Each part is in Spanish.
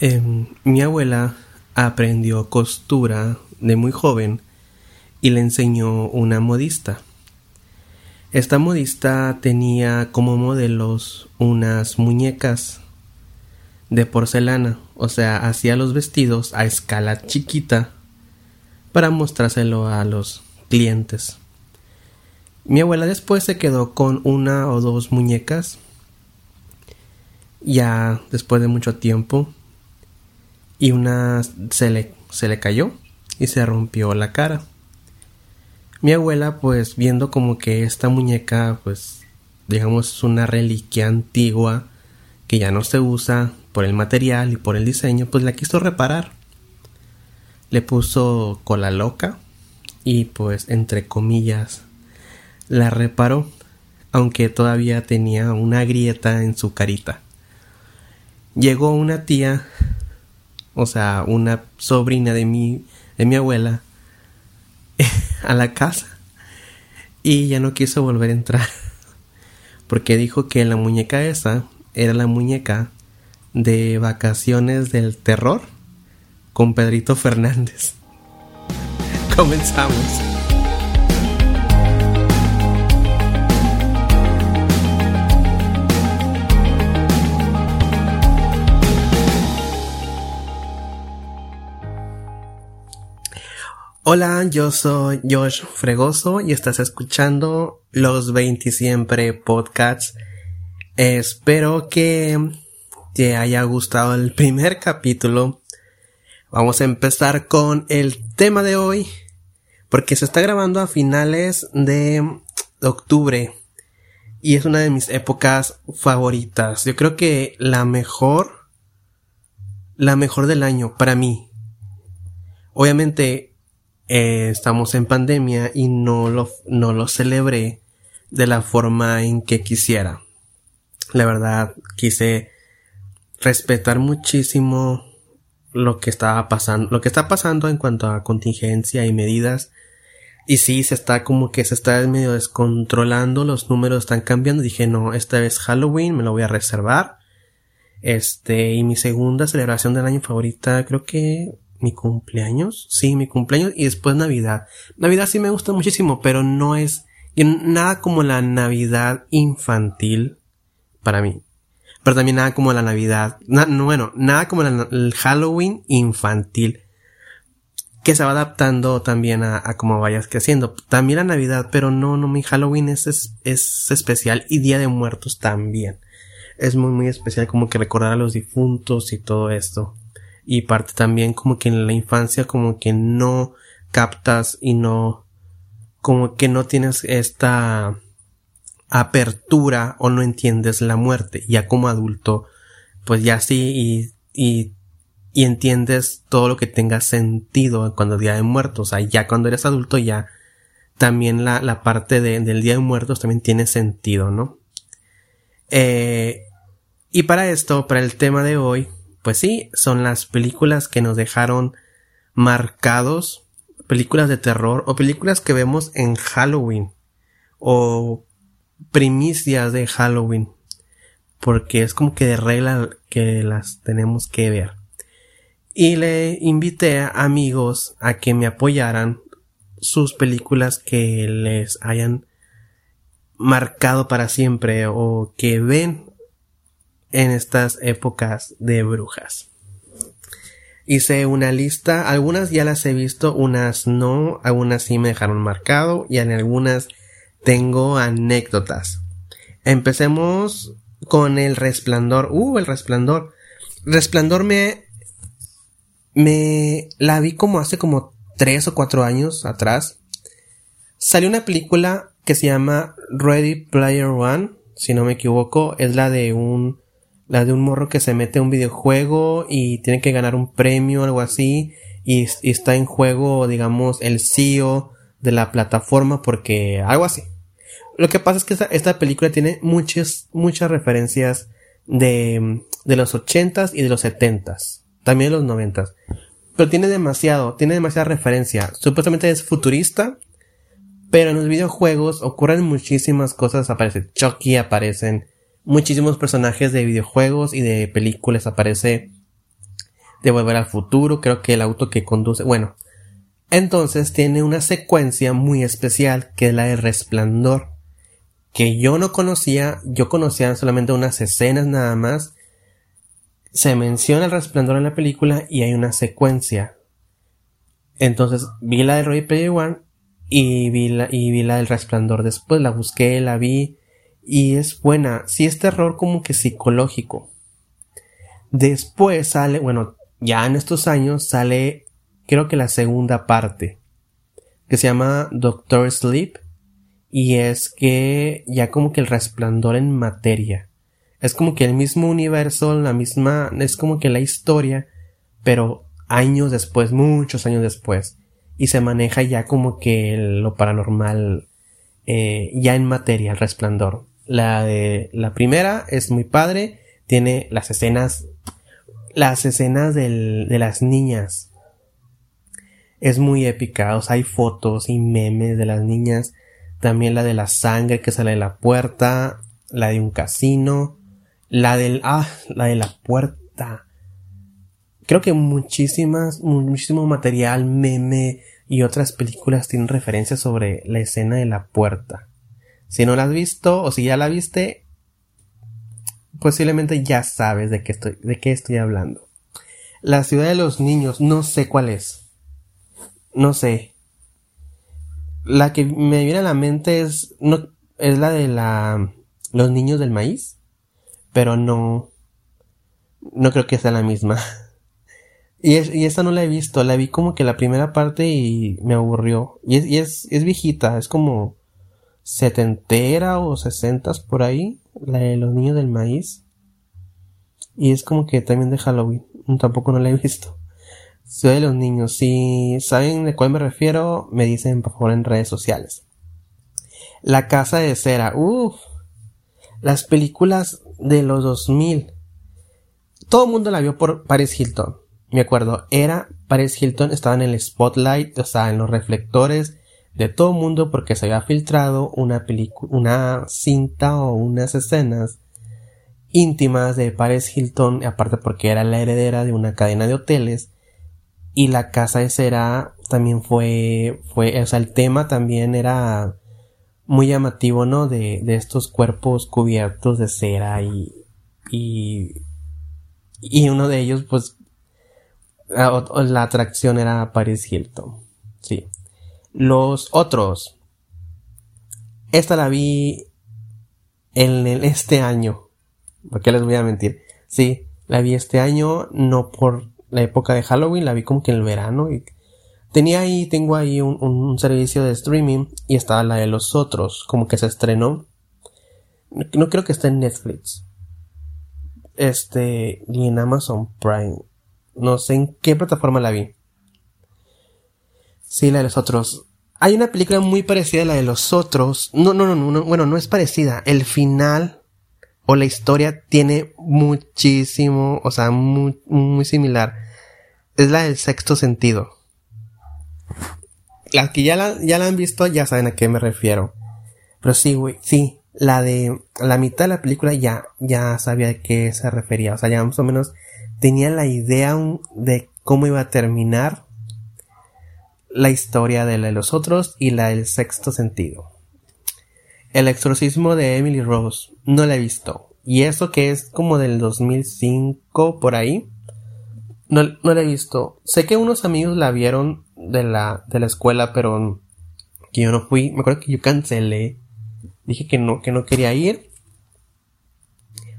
Em, mi abuela aprendió costura de muy joven y le enseñó una modista. Esta modista tenía como modelos unas muñecas de porcelana, o sea, hacía los vestidos a escala chiquita para mostrárselo a los clientes. Mi abuela después se quedó con una o dos muñecas ya después de mucho tiempo y una se le, se le cayó y se rompió la cara. Mi abuela pues viendo como que esta muñeca pues digamos es una reliquia antigua que ya no se usa por el material y por el diseño pues la quiso reparar. Le puso cola loca y pues entre comillas la reparó aunque todavía tenía una grieta en su carita. Llegó una tía o sea, una sobrina de mi, de mi abuela, a la casa y ya no quiso volver a entrar porque dijo que la muñeca esa era la muñeca de vacaciones del terror con Pedrito Fernández. Comenzamos. Hola, yo soy Josh Fregoso y estás escuchando los 20 siempre podcasts. Espero que te haya gustado el primer capítulo. Vamos a empezar con el tema de hoy porque se está grabando a finales de octubre y es una de mis épocas favoritas. Yo creo que la mejor, la mejor del año para mí. Obviamente eh, estamos en pandemia y no lo, no lo celebré de la forma en que quisiera. La verdad, quise respetar muchísimo lo que estaba pasando, lo que está pasando en cuanto a contingencia y medidas. Y sí, se está como que se está medio descontrolando, los números están cambiando. Dije, no, esta vez Halloween, me lo voy a reservar. Este, y mi segunda celebración del año favorita, creo que mi cumpleaños, sí, mi cumpleaños y después Navidad. Navidad sí me gusta muchísimo, pero no es nada como la Navidad infantil para mí. Pero también nada como la Navidad, bueno, nada como el Halloween infantil que se va adaptando también a, a como vayas creciendo. También la Navidad, pero no, no, mi Halloween es, es, es especial y Día de Muertos también. Es muy, muy especial como que recordar a los difuntos y todo esto y parte también como que en la infancia como que no captas y no como que no tienes esta apertura o no entiendes la muerte. Ya como adulto pues ya sí y, y, y entiendes todo lo que tenga sentido cuando día de muertos. O sea ya cuando eres adulto ya también la, la parte de, del día de muertos también tiene sentido no eh, y para esto para el tema de hoy pues sí, son las películas que nos dejaron marcados, películas de terror o películas que vemos en Halloween o primicias de Halloween, porque es como que de regla que las tenemos que ver. Y le invité a amigos a que me apoyaran sus películas que les hayan marcado para siempre o que ven en estas épocas de brujas. Hice una lista, algunas ya las he visto, unas no, algunas sí me dejaron marcado y en algunas tengo anécdotas. Empecemos con el resplandor. Uh, el resplandor. Resplandor me, me la vi como hace como tres o cuatro años atrás. Salió una película que se llama Ready Player One, si no me equivoco, es la de un la de un morro que se mete a un videojuego y tiene que ganar un premio o algo así y, está en juego digamos el CEO de la plataforma porque algo así. Lo que pasa es que esta, película tiene muchas, muchas referencias de, de los ochentas y de los setentas. También de los noventas. Pero tiene demasiado, tiene demasiada referencia. Supuestamente es futurista, pero en los videojuegos ocurren muchísimas cosas. Aparece Chucky, aparecen muchísimos personajes de videojuegos y de películas. Aparece de Volver al Futuro, creo que el auto que conduce, bueno. Entonces tiene una secuencia muy especial que es la de Resplandor, que yo no conocía, yo conocía solamente unas escenas nada más. Se menciona el resplandor en la película y hay una secuencia. Entonces vi la de Roy Player One y vi la, y vi la del resplandor después, la busqué, la vi y es buena. Sí es terror como que psicológico. Después sale, bueno, ya en estos años sale creo que la segunda parte que se llama Doctor Sleep y es que ya como que el resplandor en materia es como que el mismo universo, la misma, es como que la historia, pero años después, muchos años después, y se maneja ya como que lo paranormal eh, ya en materia, el resplandor. La de la primera es muy padre, tiene las escenas las escenas de las niñas. Es muy épica, o sea, hay fotos y memes de las niñas. También la de la sangre que sale de la puerta, la de un casino, la del, ah, la de la puerta. Creo que muchísimas, muchísimo material, meme y otras películas tienen referencias sobre la escena de la puerta. Si no la has visto o si ya la viste, posiblemente ya sabes de qué estoy, de qué estoy hablando. La ciudad de los niños, no sé cuál es. No sé. La que me viene a la mente es, no, es la de la, los niños del maíz, pero no, no creo que sea la misma. Y, es, esta no la he visto, la vi como que la primera parte y me aburrió. Y es, y es, es viejita, es como setentera o sesentas por ahí la de los niños del maíz. Y es como que también de Halloween. Tampoco no la he visto. Soy de los niños. Si saben de cuál me refiero, me dicen por favor en redes sociales. La casa de cera. Uff. Las películas de los 2000. Todo el mundo la vio por Paris Hilton. Me acuerdo, era Paris Hilton, estaba en el spotlight, o sea, en los reflectores de todo el mundo porque se había filtrado una una cinta o unas escenas íntimas de Paris Hilton, aparte porque era la heredera de una cadena de hoteles y la casa de cera también fue, fue, o sea, el tema también era muy llamativo, ¿no? De, de estos cuerpos cubiertos de cera y, y, y uno de ellos, pues, la atracción era Paris Hilton, sí. Los otros. Esta la vi en este año. ¿Por qué les voy a mentir? Sí, la vi este año, no por la época de Halloween, la vi como que en el verano. Tenía ahí, tengo ahí un, servicio de streaming y estaba la de los otros, como que se estrenó. No creo que esté en Netflix. Este, y en Amazon Prime. No sé en qué plataforma la vi. Sí, la de los otros. Hay una película muy parecida a la de los otros. No, no, no, no, bueno, no es parecida. El final o la historia tiene muchísimo, o sea, muy, muy similar. Es la del sexto sentido. Las que ya la, ya la han visto ya saben a qué me refiero. Pero sí, güey, sí. La de la mitad de la película ya, ya sabía a qué se refería. O sea, ya más o menos tenía la idea de cómo iba a terminar la historia de la de los otros y la del sexto sentido. El exorcismo de Emily Rose no la he visto. Y eso que es como del 2005 por ahí. No, no la he visto. Sé que unos amigos la vieron de la, de la escuela, pero que yo no fui. Me acuerdo que yo cancelé. Dije que no, que no quería ir.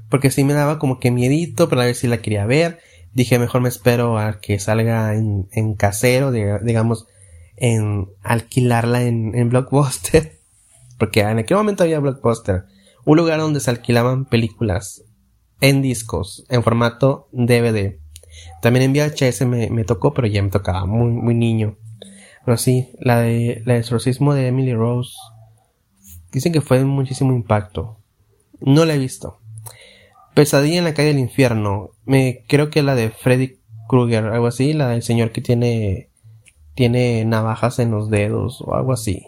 Porque sí me daba como que miedito, pero a ver si la quería ver. Dije mejor me espero a que salga en, en casero, digamos, en alquilarla en, en Blockbuster. Porque en aquel momento había Blockbuster. Un lugar donde se alquilaban películas en discos, en formato DVD. También en VHS me, me tocó, pero ya me tocaba muy, muy niño. Pero sí, la de la exorcismo de Emily Rose. Dicen que fue de muchísimo impacto. No la he visto. Pesadilla en la calle del infierno. Me creo que la de Freddy Krueger, algo así, la del señor que tiene tiene navajas en los dedos o algo así.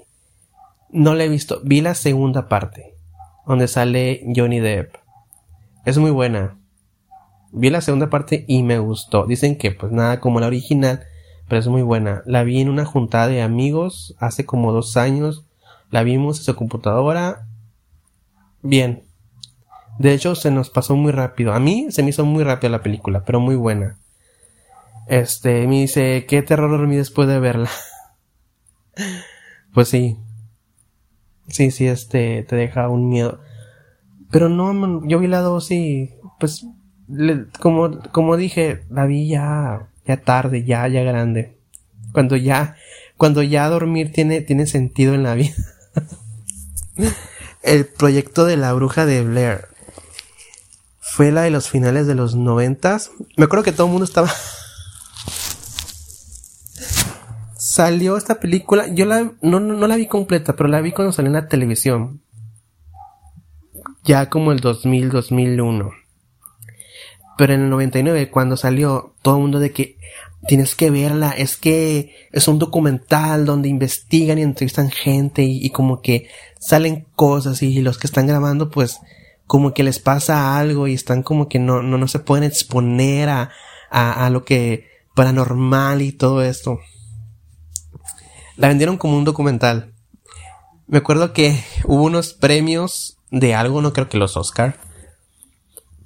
No la he visto. Vi la segunda parte, donde sale Johnny Depp. Es muy buena. Vi la segunda parte y me gustó. Dicen que pues nada como la original, pero es muy buena. La vi en una juntada de amigos hace como dos años. La vimos en su computadora. Bien. De hecho, se nos pasó muy rápido. A mí se me hizo muy rápido la película, pero muy buena. Este, me dice, ¿qué terror dormí después de verla? pues sí. Sí, sí, este, te deja un miedo. Pero no, yo vi la dos y, pues, como, como dije, la vi ya, ya tarde, ya, ya grande. Cuando ya, cuando ya dormir tiene, tiene sentido en la vida. El proyecto de la bruja de Blair fue la de los finales de los noventas. Me acuerdo que todo el mundo estaba salió esta película, yo la, no, no, la vi completa, pero la vi cuando salió en la televisión. Ya como el 2000, 2001. Pero en el 99, cuando salió, todo el mundo de que tienes que verla, es que es un documental donde investigan y entrevistan gente y, como que salen cosas y los que están grabando pues como que les pasa algo y están como que no, no, no se pueden exponer a, a, a lo que paranormal y todo esto la vendieron como un documental. Me acuerdo que hubo unos premios de algo, no creo que los Oscar,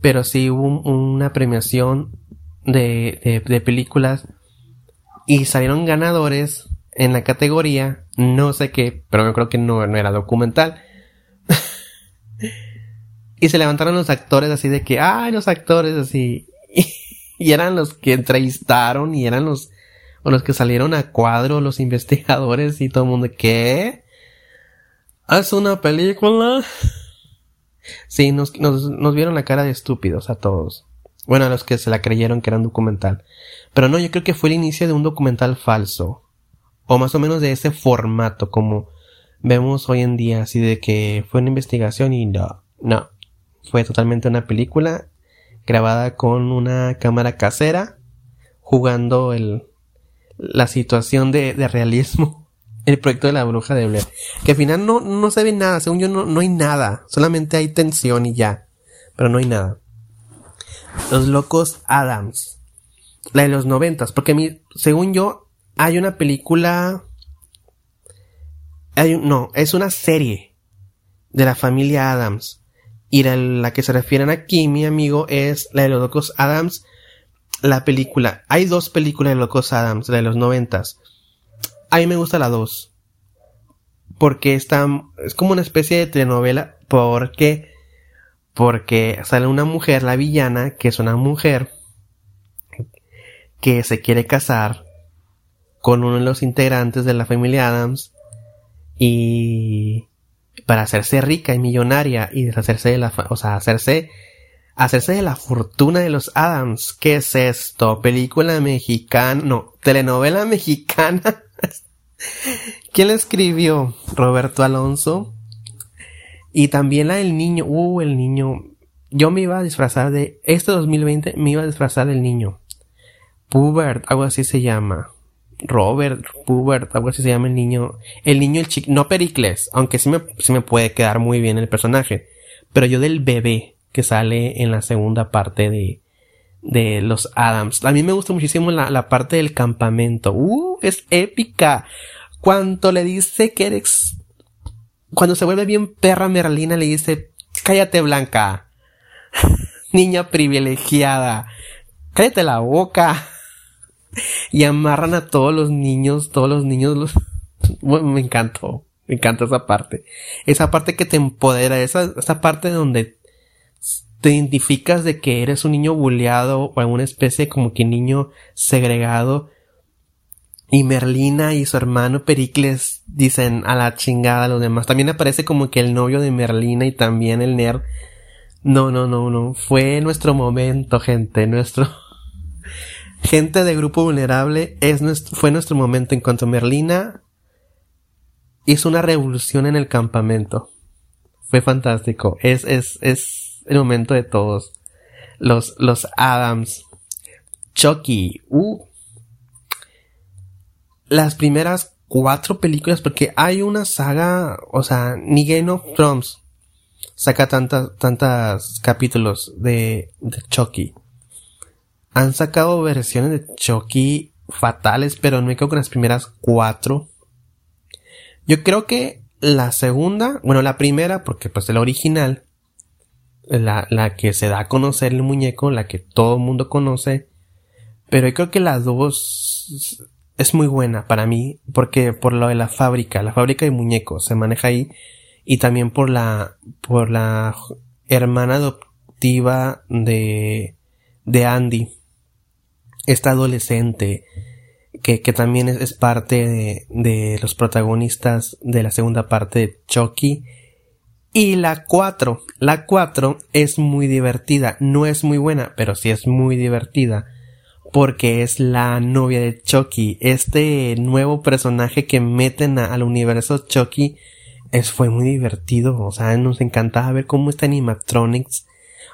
pero sí hubo una premiación de, de, películas y salieron ganadores en la categoría, no sé qué, pero me creo que no, no era documental. y se levantaron los actores así de que, ay, los actores así. y eran los que entrevistaron y eran los o los que salieron a cuadro, los investigadores y todo el mundo, ¿qué? ¿Haz una película? Sí, nos, nos, nos vieron la cara de estúpidos a todos. Bueno, a los que se la creyeron que era un documental. Pero no, yo creo que fue el inicio de un documental falso. O más o menos de ese formato, como vemos hoy en día, así de que fue una investigación y no, no. Fue totalmente una película grabada con una cámara casera, jugando el, la situación de, de realismo. El proyecto de la bruja de Blair. Que al final no, no se ve nada. Según yo, no, no hay nada. Solamente hay tensión y ya. Pero no hay nada. Los locos Adams. La de los noventas. Porque mi, según yo, hay una película. Hay no, es una serie de la familia Adams. Y la, la que se refieren aquí, mi amigo, es la de los locos Adams la película. Hay dos películas de Locos Adams de los noventas. A mí me gusta la dos. Porque está, es como una especie de telenovela. Porque, porque sale una mujer, la villana, que es una mujer que se quiere casar con uno de los integrantes de la familia Adams y para hacerse rica y millonaria y deshacerse de la, o sea, hacerse hacerse de la fortuna de los Adams. ¿Qué es esto? Película mexicana, no, telenovela mexicana. ¿Quién la escribió? Roberto Alonso. Y también la del niño. Uh, el niño. Yo me iba a disfrazar de. Este 2020 me iba a disfrazar del niño. Pubert, algo así se llama. Robert, Pubert, algo así se llama el niño. El niño, el chico. No Pericles, aunque sí me, sí me puede quedar muy bien el personaje. Pero yo del bebé que sale en la segunda parte de, de los Adams. A mí me gusta muchísimo la, la parte del campamento. Uh, es épica. Cuando le dice que eres... Cuando se vuelve bien perra Merlina le dice, cállate Blanca. Niña privilegiada. Cállate la boca. Y amarran a todos los niños, todos los niños los... me encantó. Me encanta esa parte. Esa parte que te empodera, esa, esa parte donde te identificas de que eres un niño bulleado o alguna especie como que niño segregado. Y Merlina y su hermano Pericles dicen a la chingada a los demás. También aparece como que el novio de Merlina y también el nerd. No, no, no, no. Fue nuestro momento, gente. Nuestro. gente de grupo vulnerable es nuestro, fue nuestro momento en cuanto Merlina hizo una revolución en el campamento. Fue fantástico. Es, es, es el momento de todos. Los, los Adams. Chucky. Uh. Las primeras cuatro películas, porque hay una saga, o sea, ni Game of Thrones saca tantas, tantas capítulos de, Chucky. han sacado versiones de Chucky fatales, pero no me quedo con las primeras cuatro. Yo creo que la segunda, bueno, la primera, porque pues la original, la, la que se da a conocer el muñeco, la que todo el mundo conoce, pero creo que la dos es muy buena para mí, porque por lo de la fábrica, la fábrica de muñecos se maneja ahí, y también por la, por la hermana adoptiva de, de Andy, esta adolescente, que, que también es, parte de, de, los protagonistas de la segunda parte de Chucky. Y la 4, la 4 es muy divertida, no es muy buena, pero sí es muy divertida, porque es la novia de Chucky, este nuevo personaje que meten al universo Chucky, es, fue muy divertido, o sea, nos encantaba ver cómo este animatronics,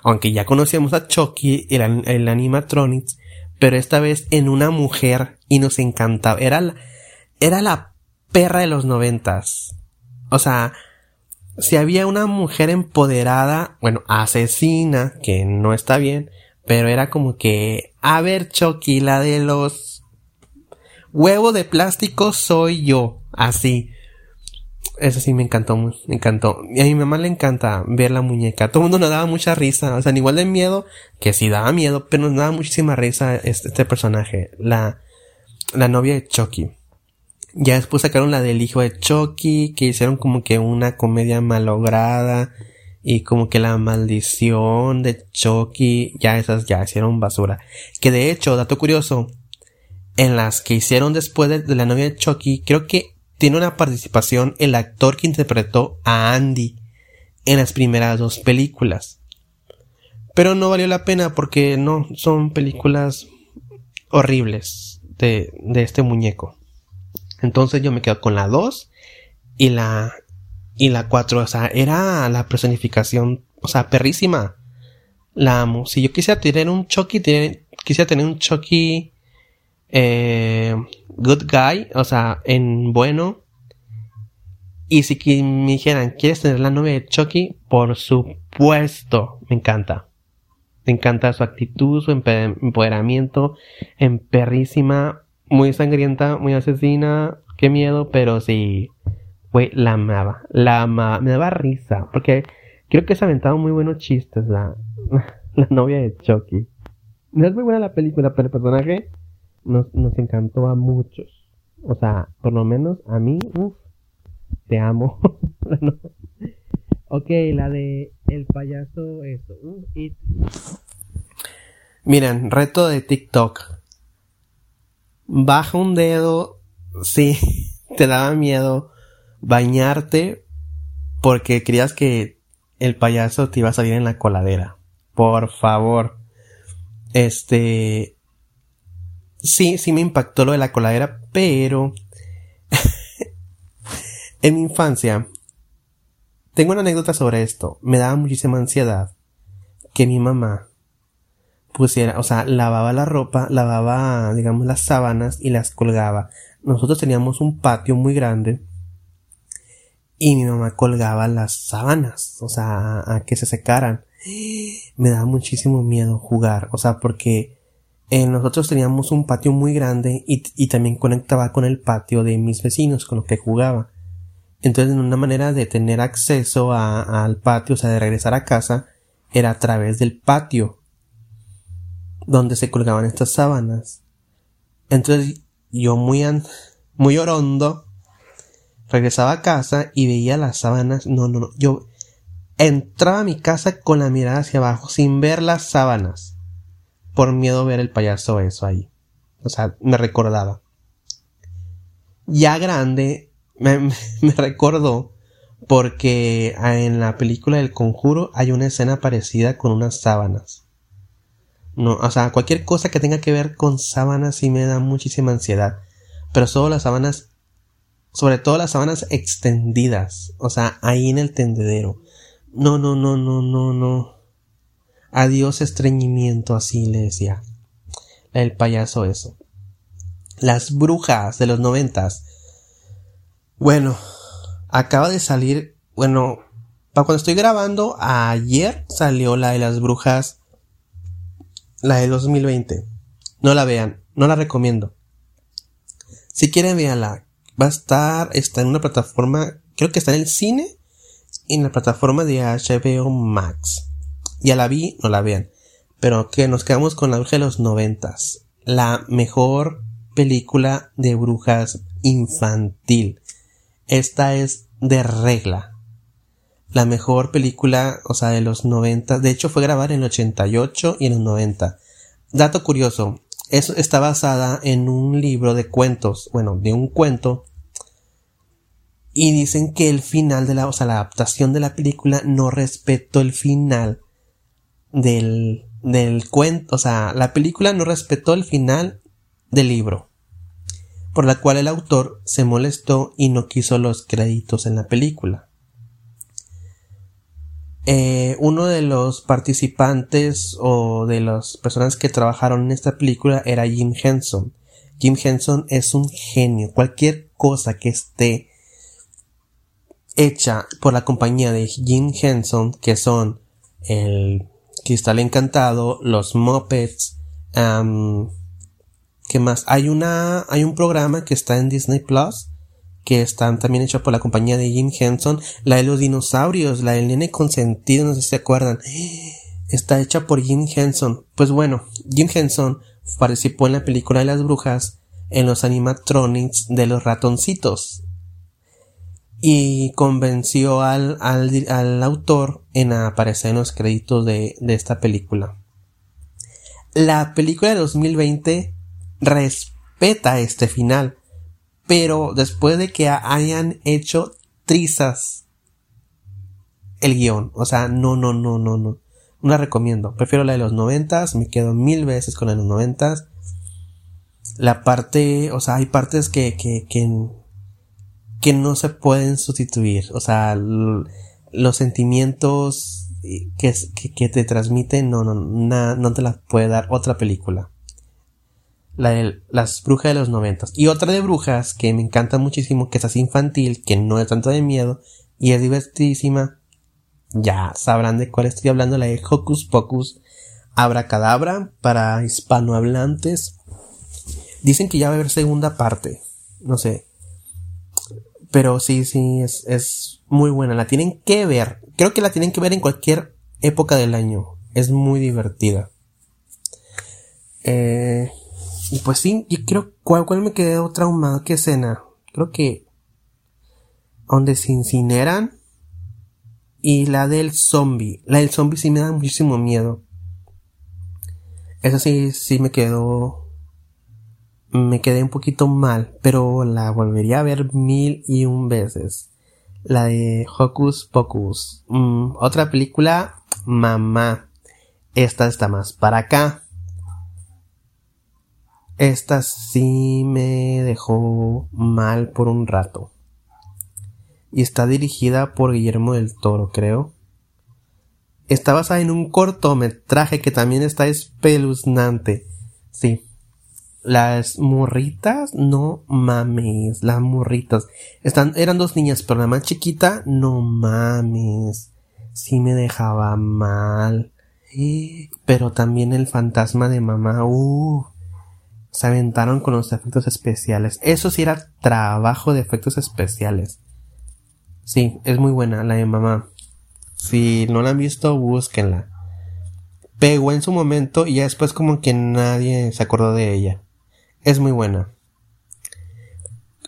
aunque ya conocíamos a Chucky, el, el animatronics, pero esta vez en una mujer y nos encantaba. Era la, era la perra de los noventas. O sea, si había una mujer empoderada, bueno, asesina, que no está bien, pero era como que, a ver, Chucky, la de los huevos de plástico soy yo, así. Eso sí me encantó, me encantó. Y a mi mamá le encanta ver la muñeca. Todo el mundo nos daba mucha risa. O sea, igual de miedo, que sí daba miedo, pero nos daba muchísima risa este, este, personaje. La, la novia de Chucky. Ya después sacaron la del hijo de Chucky, que hicieron como que una comedia malograda. Y como que la maldición de Chucky, ya esas ya hicieron basura. Que de hecho, dato curioso, en las que hicieron después de la novia de Chucky, creo que tiene una participación el actor que interpretó a Andy en las primeras dos películas. Pero no valió la pena porque no son películas horribles de, de este muñeco. Entonces yo me quedo con la 2 y la y la 4, o sea, era la personificación, o sea, perrísima. La amo. Si yo quisiera tener un Chucky, quisiera tener un Chucky eh, good guy, o sea, en bueno. Y si me dijeran, ¿quieres tener la novia de Chucky? Por supuesto, me encanta. Me encanta su actitud, su empoderamiento, perrísima, muy sangrienta, muy asesina, qué miedo, pero sí, fue la amaba, la amaba, me daba risa, porque creo que se aventado muy buenos chistes la, la novia de Chucky. No es muy buena la película, pero el personaje nos, nos encantó a muchos. O sea, por lo menos a mí, uff, te amo. ok, la de el payaso, eso. Miren, reto de TikTok. Baja un dedo si te daba miedo bañarte porque creías que el payaso te iba a salir en la coladera. Por favor. Este, sí, sí me impactó lo de la coladera, pero en mi infancia tengo una anécdota sobre esto. Me daba muchísima ansiedad que mi mamá pusiera, o sea, lavaba la ropa, lavaba, digamos, las sábanas y las colgaba. Nosotros teníamos un patio muy grande y mi mamá colgaba las sábanas, o sea, a que se secaran. Me daba muchísimo miedo jugar, o sea, porque eh, nosotros teníamos un patio muy grande y, también conectaba con el patio de mis vecinos con los que jugaba. Entonces, una manera de tener acceso al patio, o sea, de regresar a casa, era a través del patio donde se colgaban estas sábanas. Entonces, yo muy, muy orondo, regresaba a casa y veía las sábanas. No, no, no. Yo entraba a mi casa con la mirada hacia abajo, sin ver las sábanas por miedo a ver el payaso eso ahí. O sea, me recordaba. Ya grande, me, me recordó porque en la película del conjuro hay una escena parecida con unas sábanas. No, o sea, cualquier cosa que tenga que ver con sábanas sí me da muchísima ansiedad. Pero solo las sábanas, sobre todo las sábanas extendidas, o sea, ahí en el tendedero. No, no, no, no, no, no. Adiós estreñimiento, así le decía. El payaso eso. Las brujas de los noventas. Bueno, acaba de salir, bueno, para cuando estoy grabando, ayer salió la de las brujas, la de 2020. No la vean, no la recomiendo. Si quieren, véanla. Va a estar, está en una plataforma, creo que está en el cine en la plataforma de HBO Max. Ya la vi, no la vean. Pero que nos quedamos con la bruja de los noventas. La mejor película de brujas infantil. Esta es de regla. La mejor película, o sea, de los 90. De hecho, fue grabada en el 88 y en el 90. Dato curioso. está basada en un libro de cuentos. Bueno, de un cuento. Y dicen que el final de la, o sea, la adaptación de la película no respetó el final del, del cuento. O sea, la película no respetó el final del libro por la cual el autor se molestó y no quiso los créditos en la película. Eh, uno de los participantes o de las personas que trabajaron en esta película era Jim Henson. Jim Henson es un genio. Cualquier cosa que esté hecha por la compañía de Jim Henson, que son el Cristal Encantado, los Muppets, ¿Qué más? Hay una, hay un programa que está en Disney Plus, que están también hechos por la compañía de Jim Henson, la de los dinosaurios, la del nene consentido, no sé si se acuerdan. Está hecha por Jim Henson. Pues bueno, Jim Henson participó en la película de las brujas en los animatronics de los ratoncitos. Y convenció al, al, al autor en aparecer en los créditos de, de esta película. La película de 2020 respeta este final. Pero después de que hayan hecho trizas el guion, o sea, no, no, no, no, no. No la recomiendo. Prefiero la de los noventas, me quedo mil veces con la de los noventas. La parte, o sea, hay partes que, que, que, que no se pueden sustituir. O sea, los sentimientos que, que, te transmiten, no, no, no te las puede dar otra película la de las brujas de los noventas. Y otra de brujas que me encanta muchísimo, que es así infantil, que no es tanto de miedo y es divertidísima. Ya sabrán de cuál estoy hablando, la de Hocus Pocus Abracadabra para hispanohablantes. Dicen que ya va a haber segunda parte. No sé. Pero sí, sí, es, es muy buena. La tienen que ver. Creo que la tienen que ver en cualquier época del año. Es muy divertida. Eh, y pues sí, yo creo, ¿cuál, cuál me quedó traumado? ¿Qué escena? Creo que donde se incineran y la del zombie. La del zombie sí me da muchísimo miedo. Eso sí, sí me quedó. Me quedé un poquito mal, pero la volvería a ver mil y un veces. La de Hocus Pocus. Mm, otra película, mamá. Esta está más para acá. Esta sí me dejó mal por un rato. Y está dirigida por Guillermo del Toro, creo. Está basada en un cortometraje que también está espeluznante. Sí. Las morritas, no mames, las morritas. Están, eran dos niñas, pero la más chiquita, no mames. Sí me dejaba mal. Pero también el fantasma de mamá, uh, se aventaron con los efectos especiales. Eso sí era trabajo de efectos especiales. Sí, es muy buena la de mamá. Si no la han visto, búsquenla. Pegó en su momento y ya después como que nadie se acordó de ella. Es muy buena.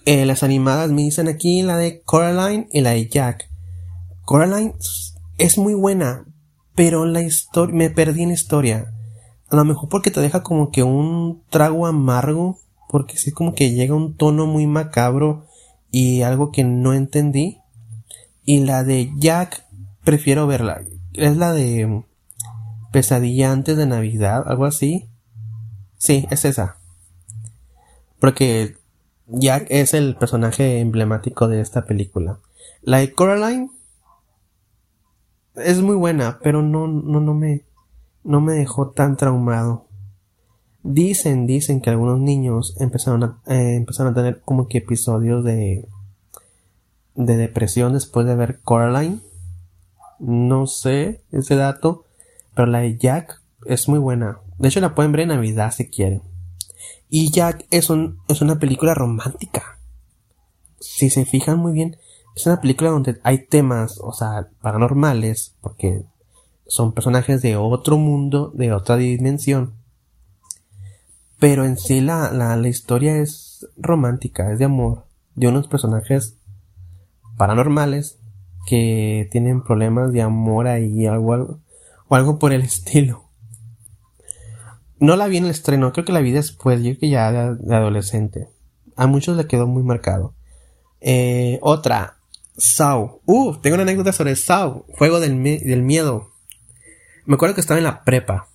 Eh, las animadas me dicen aquí la de Coraline y la de Jack. Coraline es muy buena, pero la historia me perdí en historia. A lo mejor porque te deja como que un trago amargo, porque sí como que llega un tono muy macabro y algo que no entendí. Y la de Jack, prefiero verla. Es la de Pesadilla antes de Navidad, algo así. Sí, es esa. Porque Jack es el personaje emblemático de esta película. La de Coraline es muy buena, pero no, no, no me, no me dejó tan traumado. Dicen, dicen que algunos niños empezaron a, eh, empezaron a tener como que episodios de, de depresión después de ver Coraline. No sé ese dato, pero la de Jack es muy buena. De hecho, la pueden ver en Navidad si quieren. Y Jack es, un, es una película romántica. Si se fijan muy bien, es una película donde hay temas, o sea, paranormales, porque son personajes de otro mundo, de otra dimensión. Pero en sí la, la, historia es romántica, es de amor, de unos personajes paranormales que tienen problemas de amor ahí algo, o algo por el estilo. No la vi en el estreno, creo que la vi después, yo que ya de, adolescente. A muchos le quedó muy marcado. Eh, otra, Saw. Uh, tengo una anécdota sobre Saw, juego del, del miedo. Me acuerdo que estaba en la prepa.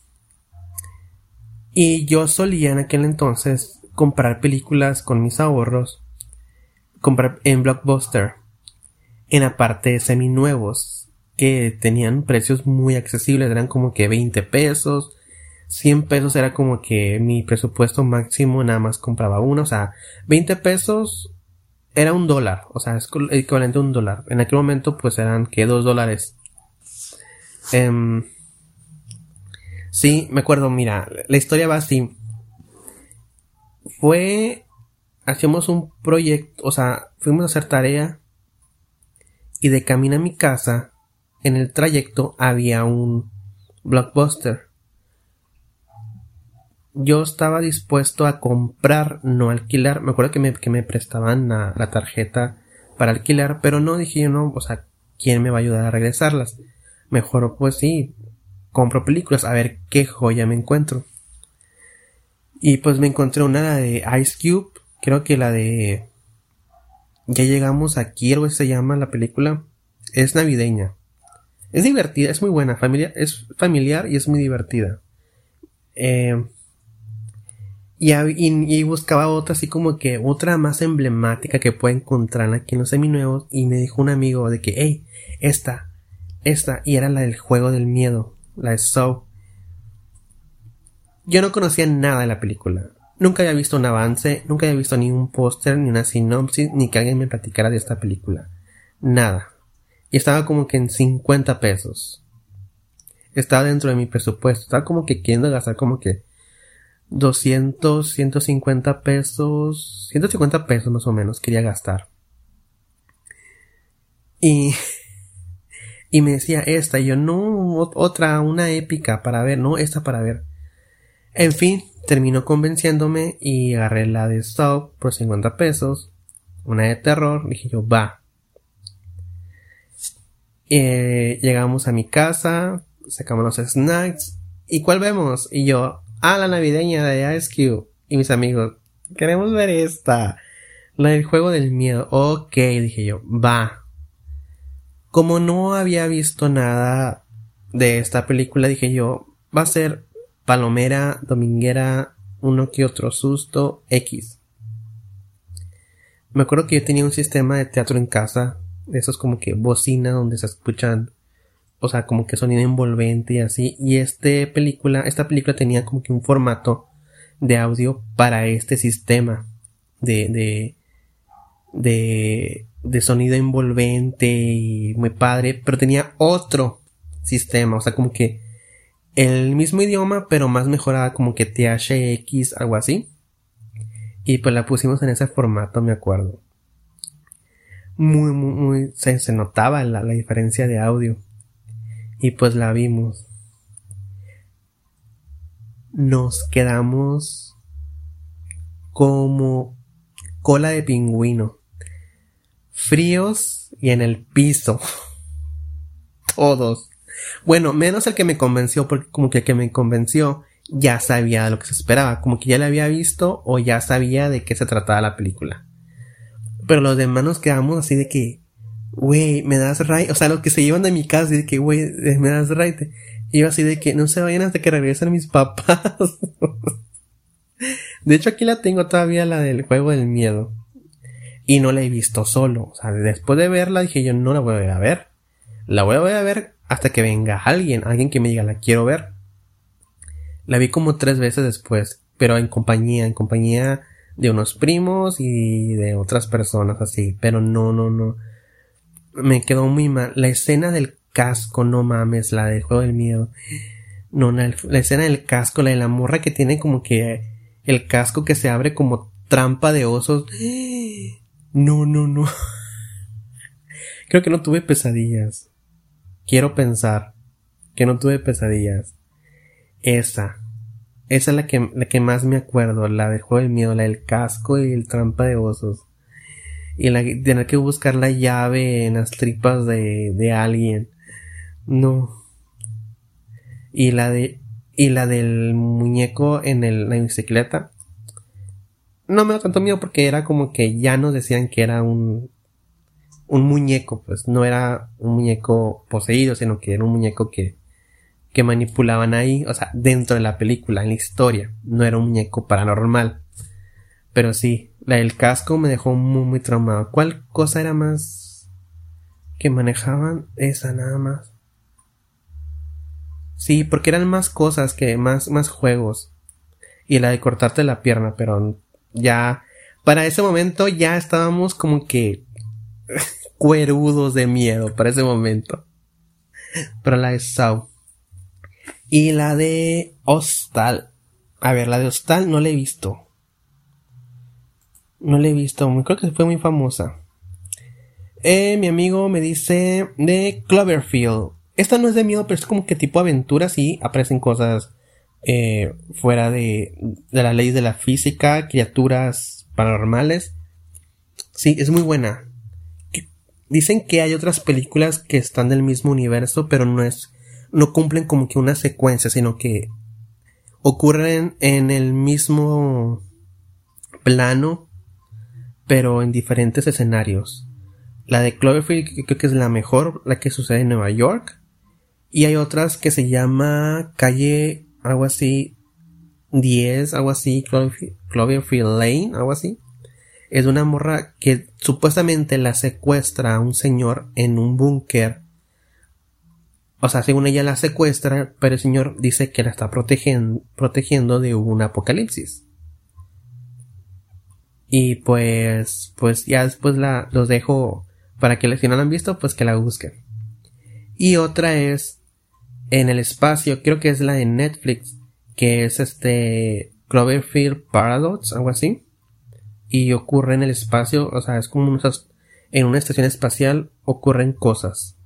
Y yo solía en aquel entonces comprar películas con mis ahorros. Comprar en Blockbuster. En aparte seminuevos. Que tenían precios muy accesibles. Eran como que 20 pesos. 100 pesos era como que mi presupuesto máximo nada más compraba uno. O sea, 20 pesos era un dólar. O sea, es equivalente a un dólar. En aquel momento pues eran que 2 dólares. Eh, Sí, me acuerdo, mira, la historia va así. Fue, hacíamos un proyecto, o sea, fuimos a hacer tarea y de camino a mi casa, en el trayecto había un blockbuster. Yo estaba dispuesto a comprar, no alquilar. Me acuerdo que me, que me prestaban la, la tarjeta para alquilar, pero no dije yo no, o sea, ¿quién me va a ayudar a regresarlas? Mejor pues sí, compro películas a ver qué joya me encuentro. Y pues me encontré una de Ice Cube, creo que la de Ya llegamos aquí, algo se llama la película. Es navideña. Es divertida, es muy buena, familia, es familiar y es muy divertida. Eh, y, y, buscaba otra así como que otra más emblemática que pueda encontrar aquí en los seminuevos y me dijo un amigo de que, hey, esta, esta, y era la del juego del miedo la de Saw. Yo no conocía nada de la película. Nunca había visto un avance, nunca había visto ni un póster, ni una sinopsis, ni que alguien me platicara de esta película. Nada. Y estaba como que en 50 pesos. Estaba dentro de mi presupuesto. Estaba como que queriendo gastar como que 200, 150 pesos, 150 pesos más o menos quería gastar. Y y me decía esta, y yo no, otra, una épica para ver, no, esta para ver. En fin, terminó convenciéndome y agarré la de Stop por 50 pesos, una de terror, dije yo, va. Eh, llegamos a mi casa, sacamos los snacks, ¿y cuál vemos? Y yo, ah, la navideña de Ice Cube. Y mis amigos, queremos ver esta. La del juego del miedo. Ok, dije yo, va. Como no había visto nada de esta película, dije yo, va a ser palomera, dominguera, uno que otro susto, X. Me acuerdo que yo tenía un sistema de teatro en casa, de esos como que bocina donde se escuchan, o sea, como que sonido envolvente y así, y este película, esta película tenía como que un formato de audio para este sistema de, de, de de sonido envolvente y muy padre, pero tenía otro sistema, o sea, como que el mismo idioma, pero más mejorada, como que THX, algo así. Y pues la pusimos en ese formato, me acuerdo. Muy, muy, muy, se, se notaba la, la diferencia de audio. Y pues la vimos. Nos quedamos como cola de pingüino fríos y en el piso. Todos. Bueno, menos el que me convenció, porque como que el que me convenció ya sabía lo que se esperaba, como que ya le había visto o ya sabía de qué se trataba la película. Pero los demás nos quedamos así de que, güey, me das right, o sea, los que se llevan de mi casa, de que, güey, me das right. Y yo así de que no se vayan hasta que regresen mis papás. de hecho, aquí la tengo todavía, la del juego del miedo y no la he visto solo. O sea, después de verla dije yo no la voy a ver. La voy a ver hasta que venga alguien, alguien que me diga la quiero ver. La vi como tres veces después, pero en compañía, en compañía de unos primos y de otras personas así, pero no, no, no. Me quedó muy mal. La escena del casco, no mames, la del juego del miedo. No, la, la escena del casco, la de la morra que tiene como que el casco que se abre como trampa de osos. No, no, no. Creo que no tuve pesadillas. Quiero pensar que no tuve pesadillas. Esa. Esa es la que, la que más me acuerdo, la del juego del miedo, la del casco y el trampa de osos. Y la tener que buscar la llave en las tripas de, de alguien. No. Y la de, y la del muñeco en el, la bicicleta. No me da tanto miedo porque era como que ya nos decían que era un, un muñeco, pues no era un muñeco poseído, sino que era un muñeco que, que manipulaban ahí, o sea, dentro de la película, en la historia. No era un muñeco paranormal. Pero sí, la del casco me dejó muy, muy traumado. ¿Cuál cosa era más que manejaban? Esa nada más. Sí, porque eran más cosas que más, más juegos. Y la de cortarte la pierna, pero ya, para ese momento ya estábamos como que cuerudos de miedo para ese momento. Pero la de Saw. Y la de Hostal. A ver, la de Hostal no la he visto. No la he visto. Creo que fue muy famosa. Eh, mi amigo me dice de Cloverfield. Esta no es de miedo, pero es como que tipo aventura. Sí, aparecen cosas eh, fuera de, de las leyes de la física, criaturas paranormales. Sí, es muy buena. Dicen que hay otras películas que están del mismo universo, pero no es no cumplen como que una secuencia, sino que ocurren en el mismo plano, pero en diferentes escenarios. La de Cloverfield creo que es la mejor, la que sucede en Nueva York. Y hay otras que se llama calle, algo así, 10, algo así, Cloverfield, Lane, algo así. Es una morra que supuestamente la secuestra a un señor en un búnker o sea, según ella la secuestra, pero el Señor dice que la está protegiendo, protegiendo de un apocalipsis. Y pues, pues ya después la, los dejo para que si no la han visto, pues que la busquen. Y otra es en el espacio, creo que es la de Netflix, que es este Cloverfield Paradox, algo así. Y ocurre en el espacio, o sea, es como en una estación espacial ocurren cosas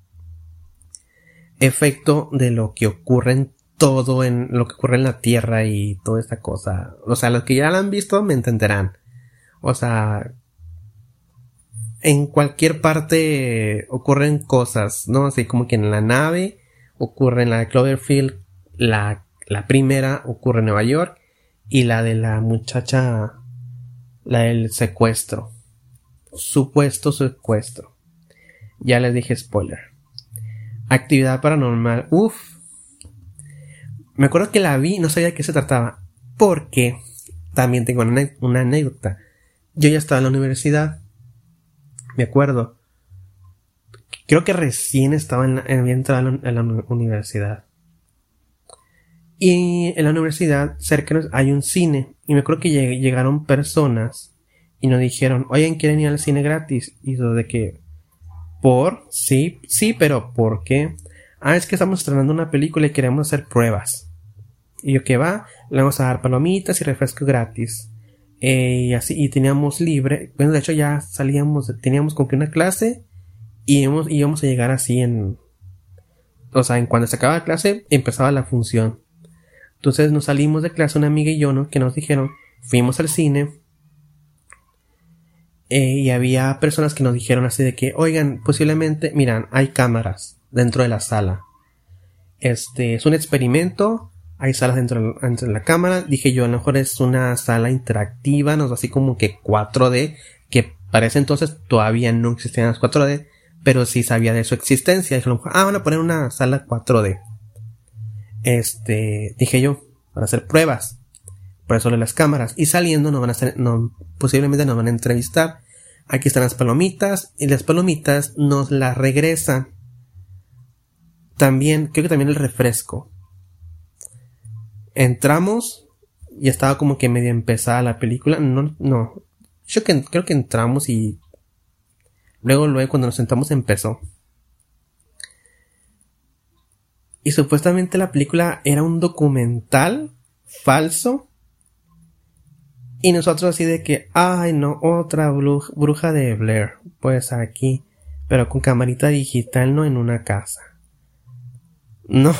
efecto de lo que ocurre en todo, en lo que ocurre en la Tierra y toda esta cosa. O sea, los que ya la han visto me entenderán. O sea, en cualquier parte ocurren cosas, ¿no? Así como que en la nave ocurre en la de Cloverfield, la, la primera ocurre en Nueva York y la de la muchacha, la del secuestro. Supuesto secuestro. Ya les dije spoiler. Actividad paranormal. Uf. Me acuerdo que la vi, no sabía de qué se trataba. Porque también tengo una, anécdota. Yo ya estaba en la universidad. Me acuerdo. Creo que recién estaba en la, en la universidad. Y en la universidad, cerca hay un cine. Y me acuerdo que llegaron personas y nos dijeron, oye, ¿quieren ir al cine gratis? Y yo de que, por, sí, sí, pero ¿por qué? Ah, es que estamos estrenando una película y queremos hacer pruebas. Y yo que va, le vamos a dar palomitas y refresco gratis. Eh, y así, y teníamos libre, bueno, de hecho ya salíamos, teníamos como que una clase y íbamos, a llegar así en, o sea, en cuando se acababa la clase empezaba la función. Entonces nos salimos de clase una amiga y yo, ¿no? Que nos dijeron, fuimos al cine, eh, y había personas que nos dijeron así de que, oigan, posiblemente, miran, hay cámaras dentro de la sala. Este es un experimento, hay salas dentro, de la cámara. Dije yo, a lo mejor es una sala interactiva, no así como que 4D, que para ese entonces todavía no existían las 4D, pero sí sabía de su existencia. Dije, ah, van a poner una sala 4D. Este, dije yo, para hacer pruebas por eso las cámaras. Y saliendo nos van a hacer, no, posiblemente nos van a entrevistar. Aquí están las palomitas y las palomitas nos las regresan. También, creo que también el refresco. Entramos y estaba como que medio empezada la película. No, no. Yo que, creo que entramos y luego, luego cuando nos sentamos empezó. Y supuestamente la película era un documental falso Y nosotros así de que, ay no, otra bruja, de Blair. Pues aquí, pero con camarita digital, no en una casa. No.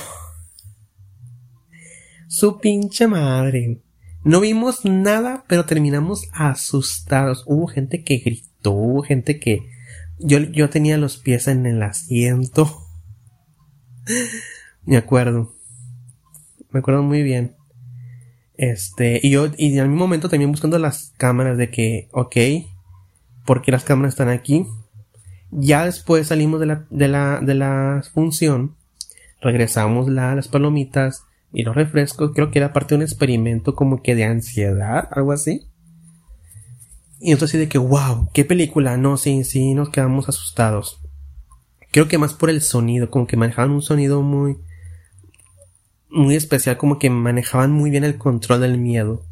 Su pinche madre. No vimos nada, pero terminamos asustados. Hubo gente que gritó, hubo gente que... Yo, yo tenía los pies en el asiento. Me acuerdo. Me acuerdo muy bien. Este, y yo, y en mi momento también buscando las cámaras de que, ok, porque las cámaras están aquí. Ya después salimos de la, de la, de la función, regresamos la, las palomitas y los refrescos. Creo que era parte de un experimento como que de ansiedad, algo así. Y entonces de que, wow, qué película. No, sí, sí, nos quedamos asustados. Creo que más por el sonido, como que manejaban un sonido muy, muy especial, como que manejaban muy bien el control del miedo.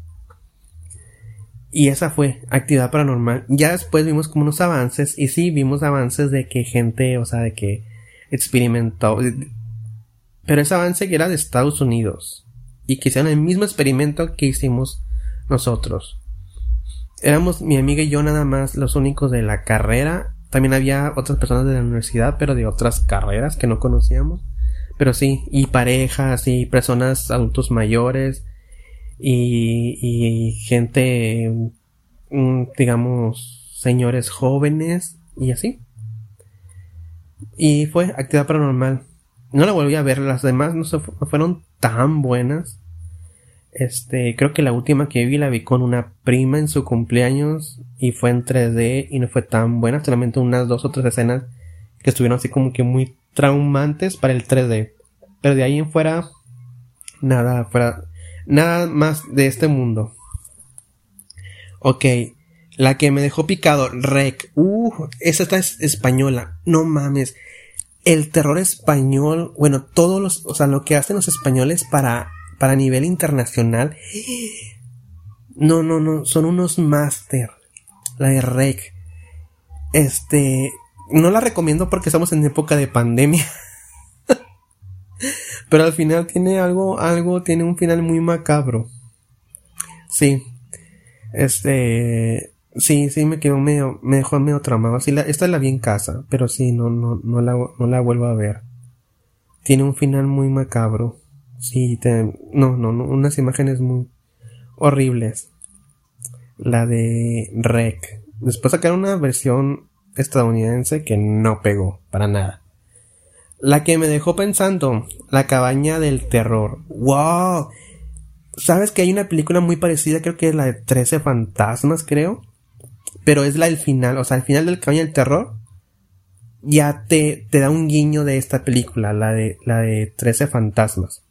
Y esa fue actividad paranormal. Ya después vimos como unos avances, y sí, vimos avances de que gente, o sea, de que experimentó. Pero ese avance que era de Estados Unidos. Y que hicieron el mismo experimento que hicimos nosotros. Éramos mi amiga y yo nada más los únicos de la carrera. También había otras personas de la universidad, pero de otras carreras que no conocíamos. Pero sí, y parejas, y personas adultos mayores, y, gente, mm, digamos, señores jóvenes, y así. Y fue actividad paranormal. No la volví a ver, las demás no, se fueron tan buenas. Este, creo que la última que vi la vi con una prima en su cumpleaños y fue en 3D y no fue tan buena, solamente unas dos o tres escenas que estuvieron así como que muy traumantes para el 3D. Pero de ahí en fuera, nada, fuera, nada más de este mundo. Ok, la que me dejó picado, Rec. Uh, esa está es española. No mames. El terror español, bueno, todos los, o sea, lo que hacen los españoles para, para nivel internacional. No, no, no, son unos máster. La de Rec. Este, no la recomiendo porque estamos en época de pandemia. Pero al final tiene algo, algo, tiene un final muy macabro. Sí. Este, sí, sí me quedó medio, me dejó medio tramado. Sí, la, esta la vi en casa, pero sí, no, no, no la, no la vuelvo a ver. Tiene un final muy macabro. Sí, te, no, no, no, unas imágenes muy horribles. La de Rec. Después sacaron una versión estadounidense que no pegó para nada. La que me dejó pensando, La cabaña del terror. ¡Wow! ¿Sabes que hay una película muy parecida? Creo que es la de 13 fantasmas, creo. Pero es la del final, o sea, al final del cabaña del terror. Ya te, te da un guiño de esta película, la de, la de 13 fantasmas.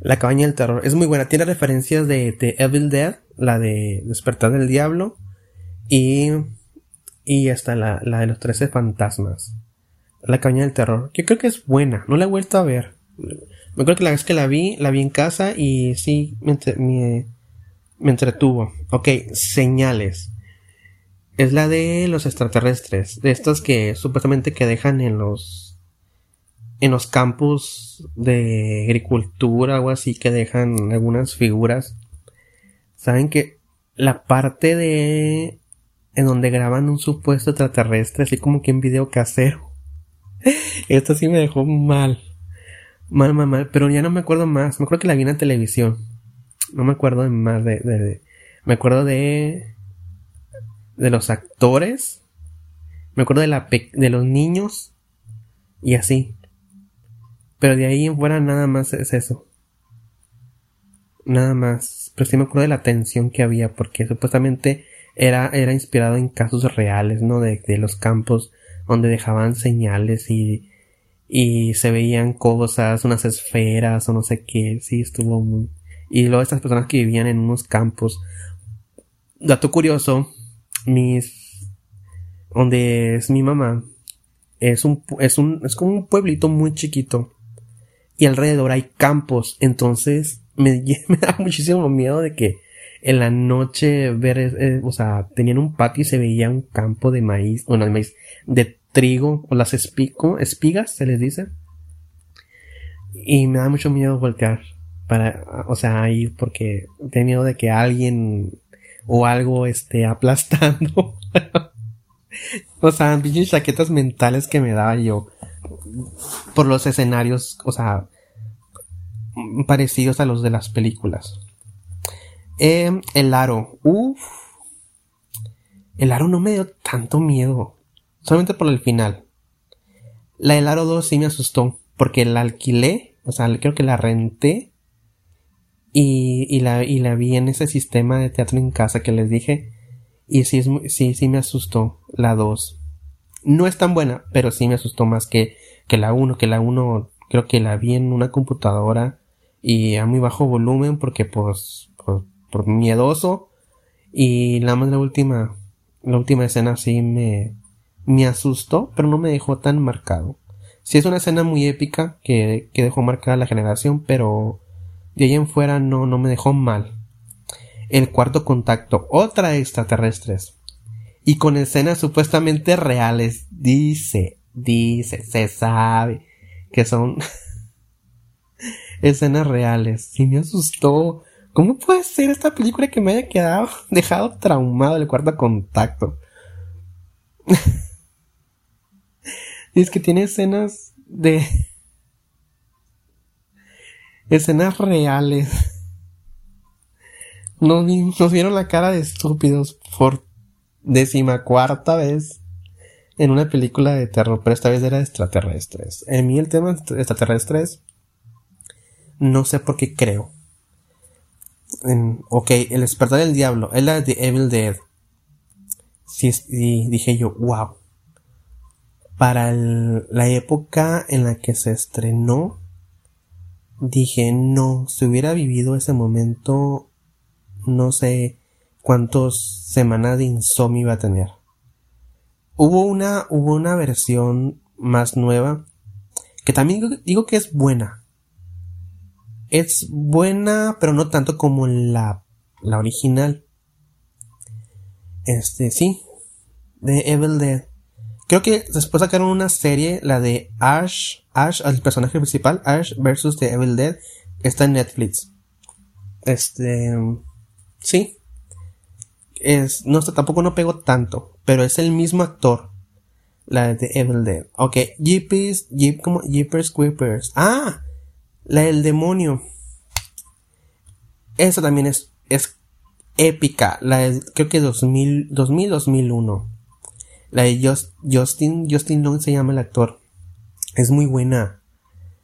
La cabaña del terror. Es muy buena. Tiene referencias de, de Evil Dead, la de Despertar del Diablo. Y y hasta la, la de los 13 fantasmas. La caña del terror. Que creo que es buena. No la he vuelto a ver. Me acuerdo que la vez que la vi, la vi en casa y sí, me, me, entretuvo. Ok, señales. Es la de los extraterrestres. De estas que supuestamente que dejan en los en los campus de agricultura o así que dejan algunas figuras. Saben que la parte de en donde graban un supuesto extraterrestre, así como que en video casero. Esto sí me dejó mal. Mal, mal, mal. Pero ya no me acuerdo más. Me acuerdo que la vi en televisión. No me acuerdo de más de, de, Me acuerdo de. De los actores. Me acuerdo de, la de los niños. Y así. Pero de ahí en fuera nada más es eso. Nada más. Pero sí me acuerdo de la tensión que había. Porque supuestamente era, era inspirado en casos reales, ¿no? De, los campos donde dejaban señales y, y se veían cosas, unas esferas o no sé qué, sí, estuvo muy... Y luego estas personas que vivían en unos campos. Dato curioso, mis... donde es mi mamá, es un, es un, es como un pueblito muy chiquito. Y alrededor hay campos, entonces me, da muchísimo miedo de que en la noche ver, eh, o sea, tenían un patio y se veía un campo de maíz, bueno, el maíz, de trigo, o las espigas, se les dice. Y me da mucho miedo voltear para, o sea, ir porque tengo miedo de que alguien o algo este aplastando. o sea, pinches chaquetas mentales que me daba yo por los escenarios, o sea, parecidos a los de las películas. Em, el aro, uff. El aro no me dio tanto miedo, solamente por el final. La del aro 2 sí me asustó, porque la alquilé, o sea, creo que la renté y, y, la, vi en ese sistema de teatro en casa que les dije. Y sí, sí, sí me asustó la 2. No es tan buena, pero sí me asustó más que, que la 1, que la 1 creo que la vi en una computadora y a muy bajo volumen porque pues por, miedoso. Y nada más la última la última escena sí me me asustó pero no me dejó tan marcado. Sí es una escena muy épica que, que dejó marcada la generación pero de ahí en fuera no no me dejó mal. El cuarto contacto otra extraterrestres. Y con escenas supuestamente reales dice dice se sabe que son escenas reales. Sí me asustó. ¿Cómo puede ser esta película que me haya quedado, dejado traumado el cuarto contacto? es que tiene escenas de... escenas reales. Nos, nos vieron la cara de estúpidos por decimacuarta vez en una película de terror, pero esta vez era de extraterrestres. En mí el tema de extraterrestres no sé por qué creo. ok, El despertar del diablo. Es la de Evil Dead. Sí, dije yo, wow. Para la época en la que se estrenó, dije, no, si hubiera vivido ese momento, no sé cuántas semanas de insomnio iba a tener. Hubo una, hubo una versión más nueva, que también digo que es buena, es buena, pero no tanto como la, la original. Este, sí. De Evil Dead. Creo que después sacaron una serie, la de Ash, Ash, el personaje principal, Ash versus The Evil Dead, está en Netflix. Este, sí. Es, no tampoco no pego tanto, pero es el mismo actor. La de Evil Dead. Ok, Jeepers, Jeep, como Jeepers Creepers. Ah, la del demonio. Esa también es, es épica. La de, creo que 2000, 2000, 2001. La de Justin, Justin Long se llama el actor. Es muy buena.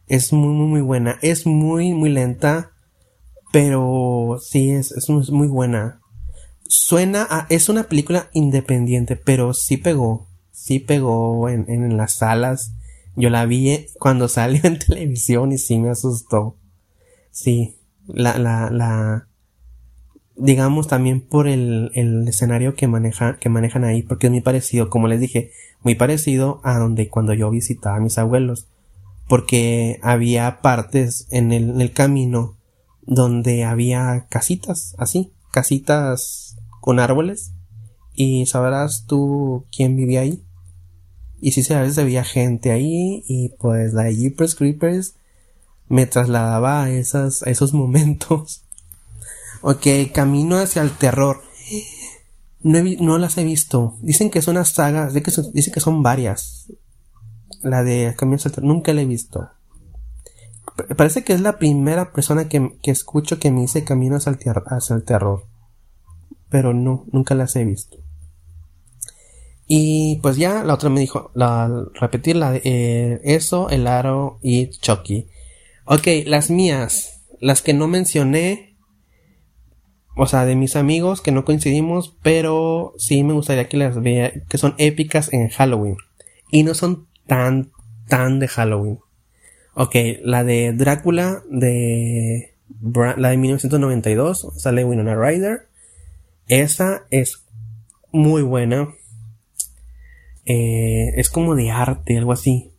Es muy, muy, muy buena. Es muy, muy lenta. Pero sí, es, es muy buena. Suena a, es una película independiente, pero sí pegó. Sí pegó en, en las salas yo la vi cuando salió en televisión y sí me asustó. Sí, la, la, la, digamos también por el, el escenario que maneja, que manejan ahí, porque es muy parecido, como les dije, muy parecido a donde cuando yo visitaba a mis abuelos, porque había partes en el, en el camino donde había casitas, así, casitas con árboles, y sabrás tú quién vivía ahí. Y sí, a veces había gente ahí y pues la Jeepers Creepers me trasladaba a, esas, a esos momentos. ok, camino hacia el terror. No, no, las he visto. Dicen que es una saga, que dicen que son varias. La de Camino hacia el terror, nunca la he visto. Parece que es la primera persona que, que escucho que me dice Camino hacia hacia el terror. Pero no, nunca las he visto. Y pues ya la otra me dijo, la, repetir la, eh, eso, el aro y Chucky. Ok, las mías, las que no mencioné, o sea, de mis amigos que no coincidimos, pero sí me gustaría que las vea, que son épicas en Halloween. Y no son tan, tan de Halloween. Ok, la de Drácula de, la de 1992, sale Winona Ryder. Esa es muy buena eh, es como de arte, algo así.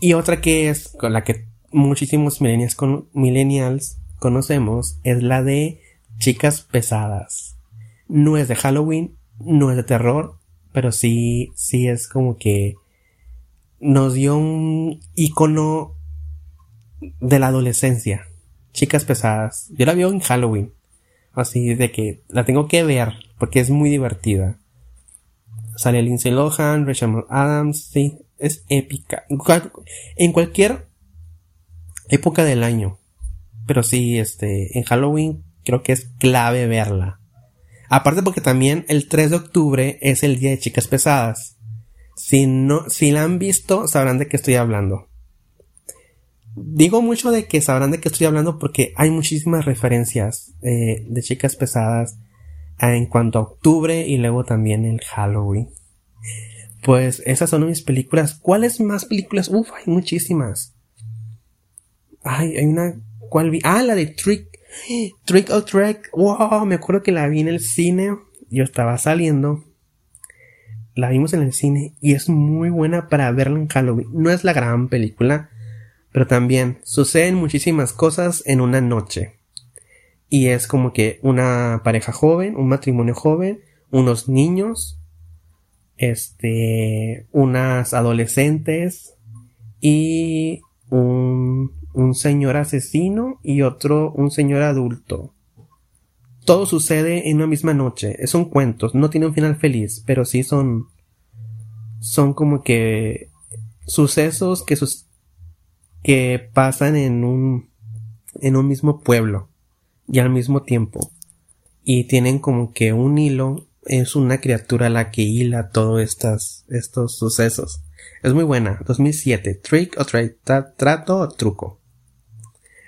Y otra que es con la que muchísimos millennials, con, millennials conocemos es la de chicas pesadas. No es de Halloween, no es de terror, pero sí, sí es como que nos dio un icono de la adolescencia. Chicas pesadas. Yo la vi en Halloween. Así de que la tengo que ver porque es muy divertida. Sale Lindsay Lohan, Rachel Adams, sí, es épica. En cualquier época del año. Pero sí, este, en Halloween creo que es clave verla. Aparte porque también el 3 de octubre es el día de chicas pesadas. Si no, si la han visto, sabrán de qué estoy hablando. Digo mucho de que sabrán de qué estoy hablando porque hay muchísimas referencias eh, de chicas pesadas en cuanto a octubre y luego también el Halloween. Pues esas son mis películas. ¿Cuáles más películas? Uf, hay muchísimas. Ay, hay una. ¿Cuál vi? Ah, la de Trick. Trick or Track. Wow, me acuerdo que la vi en el cine. Yo estaba saliendo. La vimos en el cine y es muy buena para verla en Halloween. No es la gran película, pero también suceden muchísimas cosas en una noche. Y es como que una pareja joven, un matrimonio joven, unos niños, este, unas adolescentes y un, un señor asesino y otro, un señor adulto. Todo sucede en una misma noche. Son cuentos, no tiene un final feliz, pero sí son, son como que sucesos que, sus, que pasan en un, en un mismo pueblo y al mismo tiempo. Y tienen como que un hilo, es una criatura la que hila todos estos, estos sucesos. Es muy buena, 2007, Trick o Trato o Truco.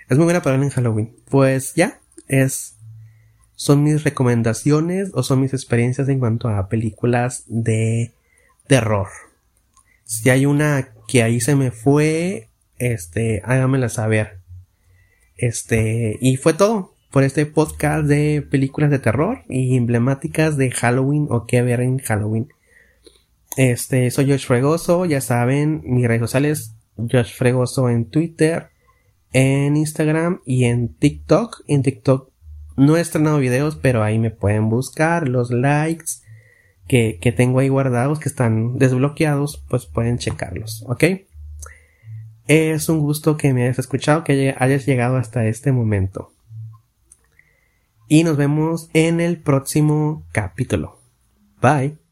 Es muy buena para ver en Halloween. Pues ya, es, son mis recomendaciones o son mis experiencias en cuanto a películas de terror. Si hay una que ahí se me fue, este, hágamela saber. Este, y fue todo por este podcast de películas de terror y emblemáticas de Halloween o qué ver en Halloween. Este, soy Josh Fregoso, ya saben, mis redes sociales, Josh Fregoso en Twitter, en Instagram y en TikTok. En TikTok no he estrenado videos, pero ahí me pueden buscar los likes que, que tengo ahí guardados, que están desbloqueados, pues pueden checarlos, ¿ok? Es un gusto que me hayas escuchado, que hayas llegado hasta este momento. Y nos vemos en el próximo capítulo. Bye.